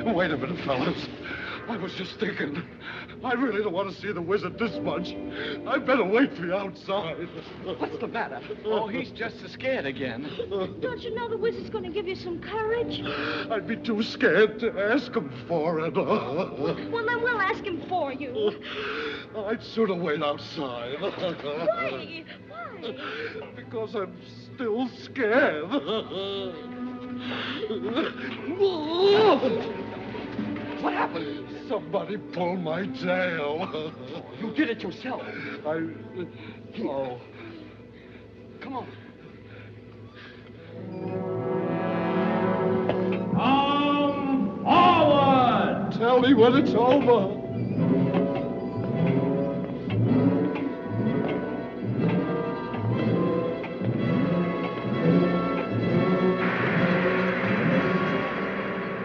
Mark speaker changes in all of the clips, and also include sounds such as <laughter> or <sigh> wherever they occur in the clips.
Speaker 1: <laughs> Wait a minute, fellas. I was just thinking. I really don't want to see the wizard this much. I'd better wait for you outside.
Speaker 2: What's the matter? Oh, he's just as scared again.
Speaker 3: Don't you know the wizard's going to give you some courage?
Speaker 1: I'd be too scared to ask him for it. <laughs>
Speaker 3: Well, then we'll ask him for you.
Speaker 1: I'd sooner wait outside. <laughs>
Speaker 3: Why? Why?
Speaker 1: Because I'm still scared.
Speaker 2: What happened?
Speaker 1: Somebody pulled my tail.
Speaker 2: You did it yourself.
Speaker 1: I. Oh.
Speaker 2: Come on.
Speaker 4: Come forward!
Speaker 1: Tell me when it's over.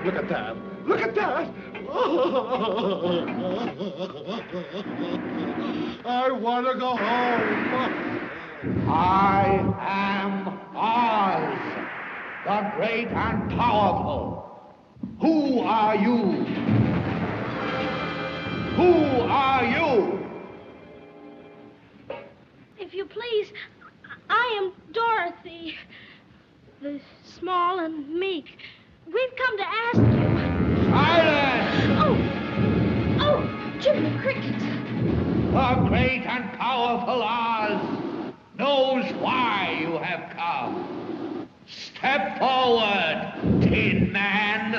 Speaker 1: Look at that. Look at that. <laughs> I want to go home.
Speaker 4: I am Oz, the great and powerful. Who are you? Who are you?
Speaker 3: If you please, I am Dorothy, the small and meek. We've come to ask you.
Speaker 4: Silence!
Speaker 3: Oh, oh, Cricket.
Speaker 4: The great and powerful Oz knows why you have come. Step forward, Tin Man.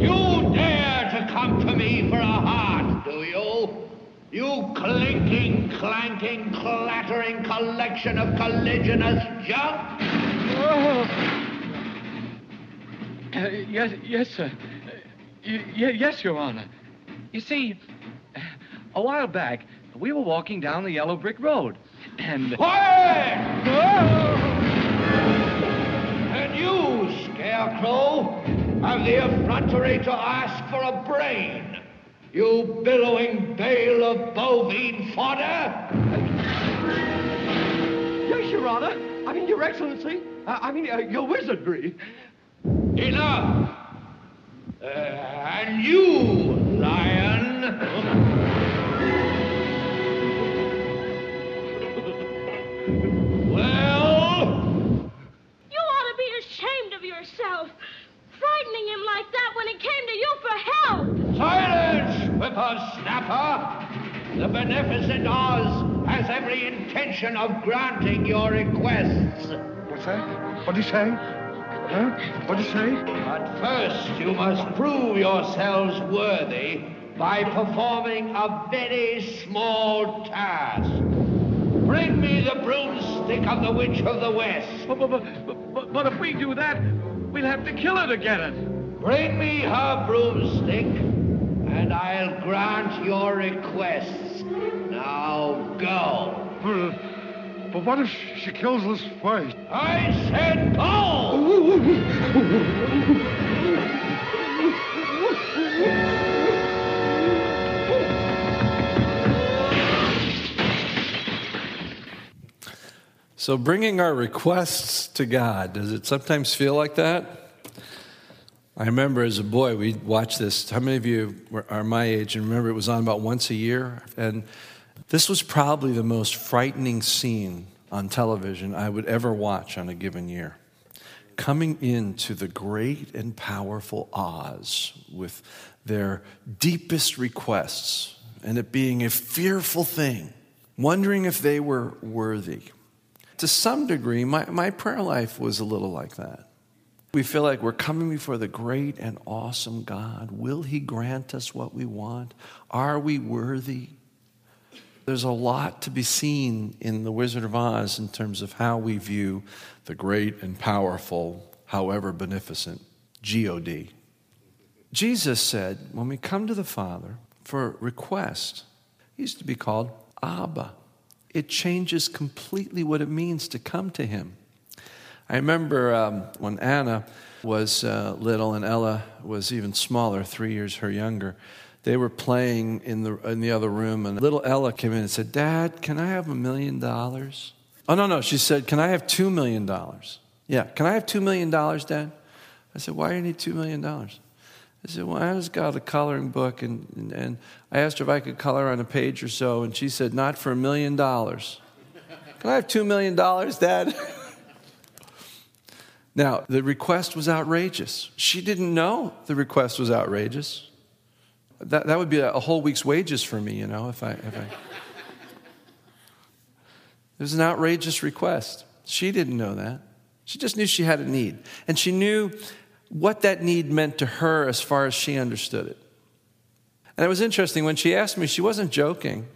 Speaker 4: You dare to come to me for a heart, do you? You clinking, clanking, clattering collection of caliginous junk? Oh.
Speaker 2: Uh, yes, yes, sir. Uh, y- yes, Your Honor. You see, a while back, we were walking down the yellow brick road, and.
Speaker 4: Quiet! And you, Scarecrow, have the effrontery to ask for a brain. You billowing bale of bovine fodder.
Speaker 2: Yes, Your Honor. I mean, Your Excellency. Uh, I mean, uh, your wizardry.
Speaker 4: Enough! Uh, and you, lion. <laughs> well,
Speaker 3: You ought to be ashamed of yourself. Frightening him like that when he came to you for help.
Speaker 4: silence, whippersnapper! The beneficent Oz has every intention of granting your requests.
Speaker 1: What's that? What'd he say? Huh? What'd he say?
Speaker 4: But first, you must prove yourselves worthy by performing a very small task. Bring me the broomstick of the Witch of the West.
Speaker 2: But, but, but, but, but if we do that, we'll have to kill her to get it.
Speaker 4: Bring me her broomstick, and I'll grant your requests. Now go. Hmm.
Speaker 1: But, but what if she kills us first?
Speaker 4: I said go!
Speaker 5: So, bringing our requests to God, does it sometimes feel like that? I remember as a boy, we watched this. How many of you are my age and remember it was on about once a year? And this was probably the most frightening scene on television I would ever watch on a given year. Coming into the great and powerful Oz with their deepest requests, and it being a fearful thing, wondering if they were worthy. To some degree, my, my prayer life was a little like that. We feel like we're coming before the great and awesome God. Will He grant us what we want? Are we worthy? There's a lot to be seen in The Wizard of Oz in terms of how we view the great and powerful, however beneficent, God. Jesus said, when we come to the Father for request, he used to be called Abba. It changes completely what it means to come to Him. I remember um, when Anna was uh, little and Ella was even smaller, three years her younger. They were playing in the in the other room, and little Ella came in and said, "Dad, can I have a million dollars?" Oh, no, no. She said, Can I have $2 million? Yeah. Can I have $2 million, Dad? I said, Why do you need $2 million? I said, Well, I just got a coloring book, and, and, and I asked her if I could color on a page or so, and she said, Not for a million dollars. Can I have $2 million, Dad? <laughs> now, the request was outrageous. She didn't know the request was outrageous. That, that would be a, a whole week's wages for me, you know, if I. If I... it was an outrageous request. She didn't know that. She just knew she had a need. And she knew what that need meant to her as far as she understood it. And it was interesting, when she asked me, she wasn't joking.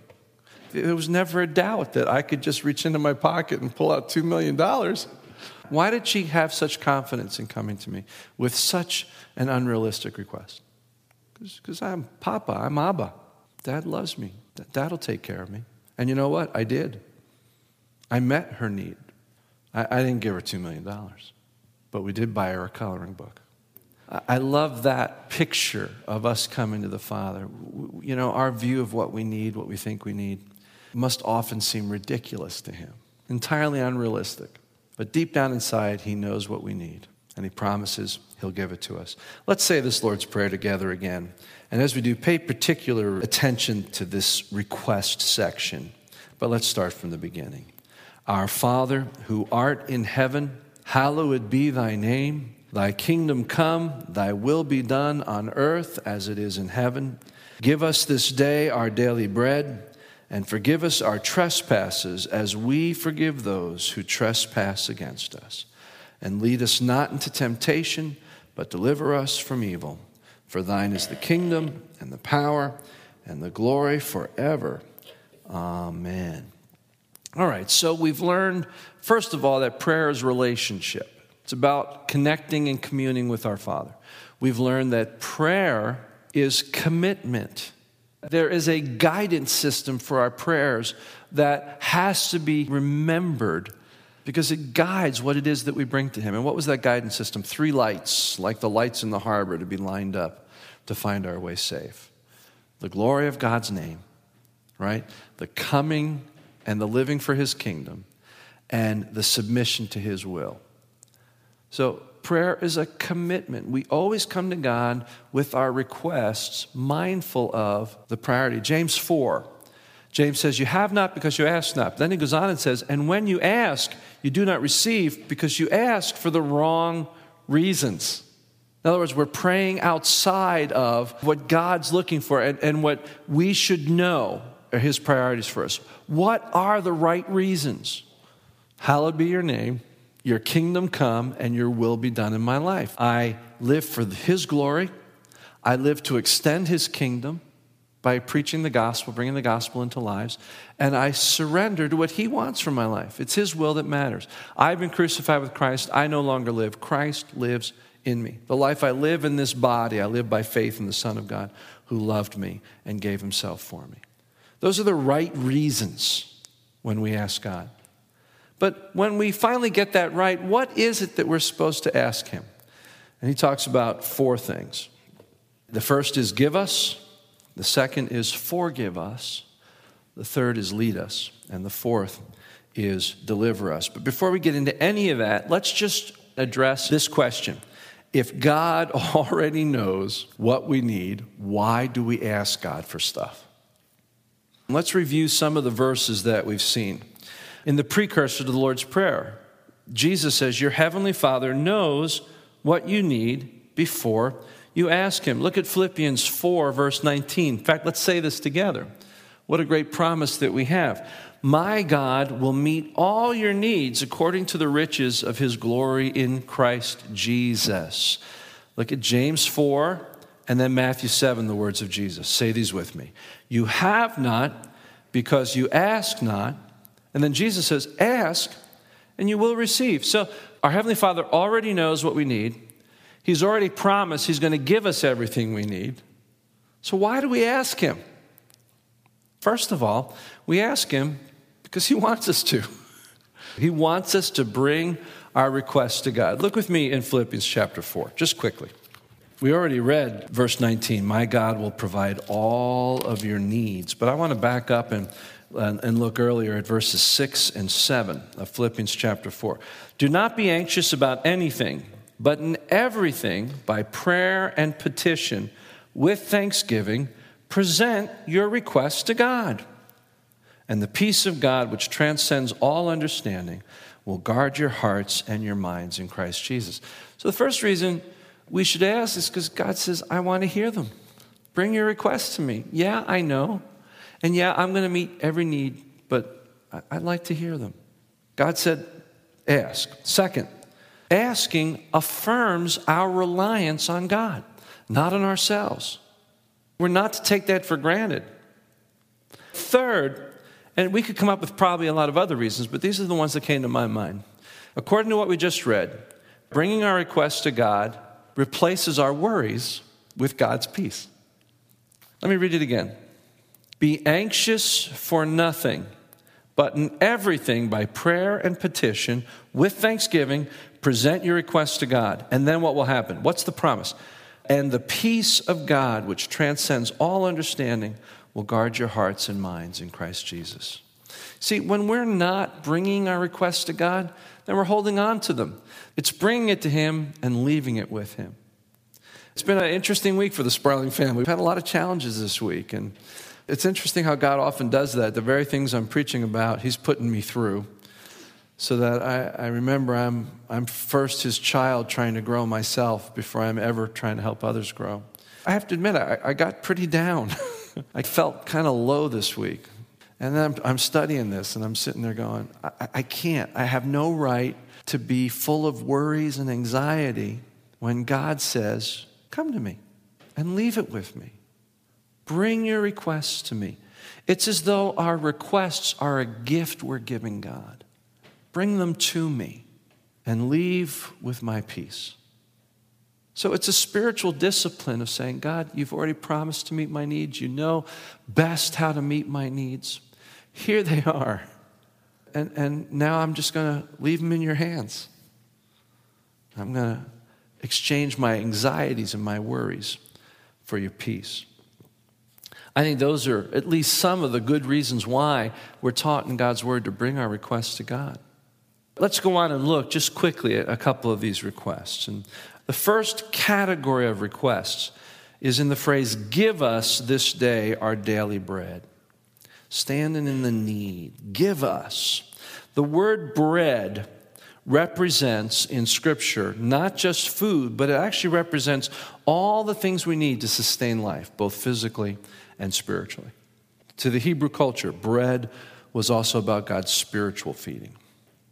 Speaker 5: There was never a doubt that I could just reach into my pocket and pull out $2 million. Why did she have such confidence in coming to me with such an unrealistic request? Because I'm Papa, I'm Abba. Dad loves me. Dad will take care of me. And you know what? I did. I met her need. I, I didn't give her $2 million, but we did buy her a coloring book. I, I love that picture of us coming to the Father. You know, our view of what we need, what we think we need, must often seem ridiculous to Him, entirely unrealistic. But deep down inside, He knows what we need, and He promises He'll give it to us. Let's say this Lord's Prayer together again. And as we do, pay particular attention to this request section. But let's start from the beginning. Our Father, who art in heaven, hallowed be thy name. Thy kingdom come, thy will be done on earth as it is in heaven. Give us this day our daily bread, and forgive us our trespasses as we forgive those who trespass against us. And lead us not into temptation but deliver us from evil. For thine is the kingdom and the power and the glory forever. Amen. All right, so we've learned, first of all, that prayer is relationship. It's about connecting and communing with our Father. We've learned that prayer is commitment. There is a guidance system for our prayers that has to be remembered because it guides what it is that we bring to Him. And what was that guidance system? Three lights, like the lights in the harbor, to be lined up to find our way safe. The glory of God's name, right? The coming and the living for His kingdom, and the submission to His will. So, prayer is a commitment. We always come to God with our requests, mindful of the priority. James 4 James says, You have not because you ask not. Then he goes on and says, And when you ask, you do not receive because you ask for the wrong reasons. In other words, we're praying outside of what God's looking for and, and what we should know are his priorities for us. What are the right reasons? Hallowed be your name, your kingdom come, and your will be done in my life. I live for his glory, I live to extend his kingdom by preaching the gospel, bringing the gospel into lives, and I surrender to what He wants from my life. It's His will that matters. I've been crucified with Christ. I no longer live. Christ lives in me. The life I live in this body, I live by faith in the Son of God who loved me and gave Himself for me. Those are the right reasons when we ask God. But when we finally get that right, what is it that we're supposed to ask Him? And He talks about four things. The first is give us. The second is forgive us. The third is lead us. And the fourth is deliver us. But before we get into any of that, let's just address this question. If God <laughs> already knows what we need, why do we ask God for stuff? Let's review some of the verses that we've seen. In the precursor to the Lord's Prayer, Jesus says, Your heavenly Father knows what you need before you ask him. Look at Philippians 4, verse 19. In fact, let's say this together. What a great promise that we have. My God will meet all your needs according to the riches of his glory in Christ Jesus. Look at James 4 and then Matthew 7, the words of Jesus. Say these with me. You have not because you ask not. And then Jesus says, Ask and you will receive. So our Heavenly Father already knows what we need. He's already promised He's going to give us everything we need. So why do we ask Him? First of all, we ask Him because He <laughs> wants us to. He wants us to bring our requests to God. Look with me in Philippians chapter 4, just quickly. We already read verse 19 My God will provide all of your needs. But I want to back up and and, look earlier at verses 6 and 7 of Philippians chapter 4. Do not be anxious about anything, but in everything, by prayer and petition, with thanksgiving, present your requests to God. And the peace of God, which transcends all understanding, will guard your hearts and your minds in Christ Jesus. So, the first reason we should ask is because God says, I want to hear them. Bring your requests to me. Yeah, I know. And yeah, I'm going to meet every need, but I'd like to hear them. God said, ask. Second, asking affirms our reliance on God, not on ourselves. We're not to take that for granted. Third, and we could come up with probably a lot of other reasons, but these are the ones that came to my mind. According to what we just read, bringing our requests to God replaces our worries with God's peace. Let me read it again. Be anxious for nothing, but in everything by prayer and petition, with thanksgiving, present your request to God. And then what will happen? What's the promise? And the peace of God, which transcends all understanding, will guard your hearts and minds in Christ Jesus. See, when we're not bringing our requests to God, then we're holding on to them. It's bringing it to Him and leaving it with Him. It's been an interesting week for the Sparling family. We've had a lot of challenges this week, and it's interesting how God often does that. The very things I'm preaching about, He's putting me through so that I, I, remember I'm, I'm first His child trying to grow myself before I'm ever trying to help others grow. I have to admit, I, I got pretty down. <laughs> I felt kind of low this week. And then I'm, I'm, studying this and I'm sitting there going, I, I can't. I have no right to be full of worries and anxiety when God says, Come to me and leave it with me. Bring your requests to me. It's as though our requests are a gift we're giving God. Bring them to me and leave with my peace. So it's a spiritual discipline of saying, God, you've already promised to meet my needs. You know best how to meet my needs. Here they are. And, and now I'm just going to leave them in your hands. I'm going to exchange my anxieties and my worries for your peace. I think those are at least some of the good reasons why we're taught in God's Word to bring our requests to God. Let's go on and look just quickly at a couple of these requests. And the first category of requests is in the phrase, Give us this day our daily bread. Standing in the need, give us. The word bread represents in Scripture not just food, but it actually represents all the things we need to sustain life, both physically and spiritually. To the Hebrew culture, bread was also about God's spiritual feeding.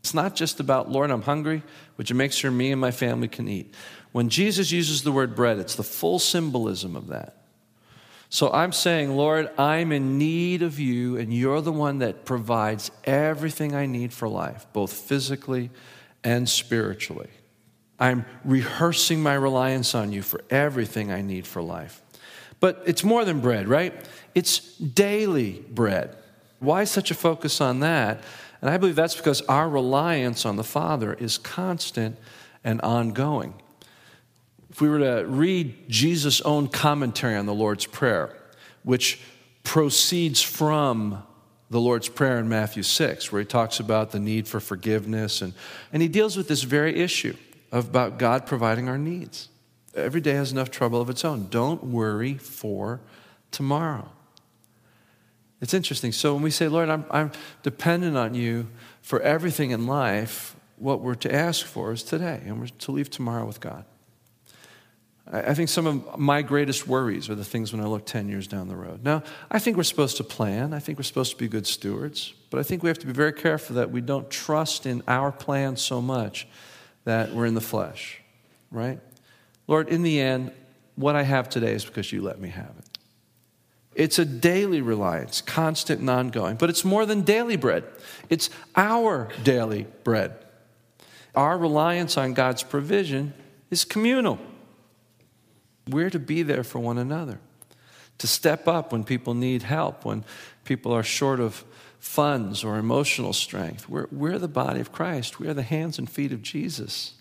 Speaker 5: It's not just about, Lord, I'm hungry, would you make sure me and my family can eat? When Jesus uses the word bread, it's the full symbolism of that. So I'm saying, Lord, I'm in need of you, and you're the one that provides everything I need for life, both physically and spiritually. I'm rehearsing my reliance on you for everything I need for life. But it's more than bread, right? It's daily bread. Why such a focus on that? And I believe that's because our reliance on the Father is constant and ongoing. If we were to read Jesus' own commentary on the Lord's Prayer, which proceeds from the Lord's Prayer in Matthew 6, where he talks about the need for forgiveness, and, and he deals with this very issue about God providing our needs. Every day has enough trouble of its own. Don't worry for tomorrow. It's interesting. So when we say, Lord, I'm, I'm dependent on you for everything in life, what we're to ask for is today, and we're to leave tomorrow with God. I think some of my greatest worries are the things when I look 10 years down the road. Now, I think we're supposed to plan. I think we're supposed to be good stewards. But I think we have to be very careful that we don't trust in our plan so much that we're in the flesh, right? Lord, in the end, what I have today is because you let me have it. It's a daily reliance, constant and ongoing. But it's more than daily bread, it's our daily bread. Our reliance on God's provision is communal. We're to be there for one another, to step up when people need help, when people are short of funds or emotional strength. We're, we're the body of Christ, we are the hands and feet of Jesus.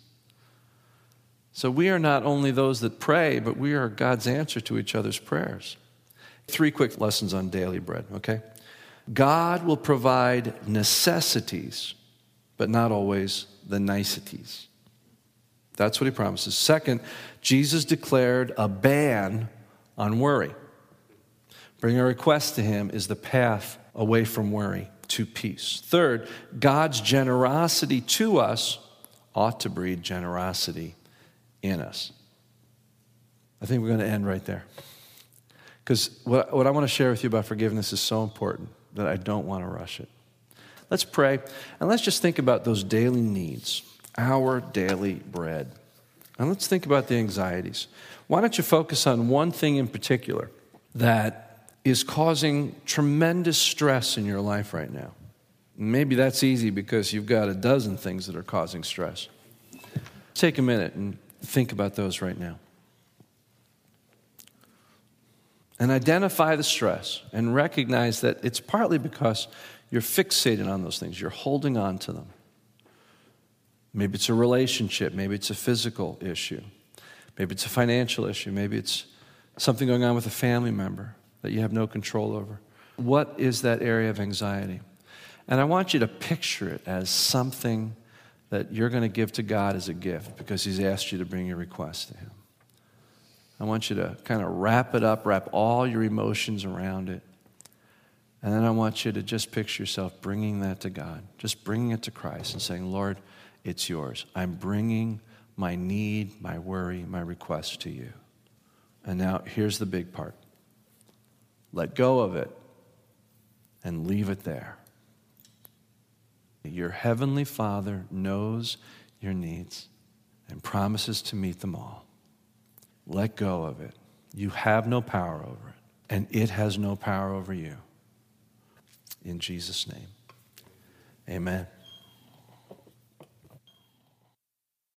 Speaker 5: So we are not only those that pray, but we are God's answer to each other's prayers. Three quick lessons on daily bread, okay? God will provide necessities, but not always the niceties. That's what he promises. Second, Jesus declared a ban on worry. Bring a request to him is the path away from worry to peace. Third, God's generosity to us ought to breed generosity in us. I think we're going to end right there. Because what, what I want to share with you about forgiveness is so important that I don't want to rush it. Let's pray and let's just think about those daily needs, our daily bread. And let's think about the anxieties. Why don't you focus on one thing in particular that is causing tremendous stress in your life right now? Maybe that's easy because you've got a dozen things that are causing stress. Take a minute and think about those right now. And identify the stress and recognize that it's partly because you're fixated on those things, you're holding on to them. Maybe it's a relationship, maybe it's a physical issue, maybe it's a financial issue, maybe it's something going on with a family member that you have no control over. What is that area of anxiety? And I want you to picture it as something that you're going to give to God as a gift because He's asked you to bring your request to Him. I want you to kind of wrap it up, wrap all your emotions around it. And then I want you to just picture yourself bringing that to God, just bringing it to Christ and saying, Lord, it's yours. I'm bringing my need, my worry, my request to you. And now here's the big part let go of it and leave it there. Your heavenly Father knows your needs and promises to meet them all. Let go of it. You have no power over it, and it has no power over you. In Jesus' name, amen.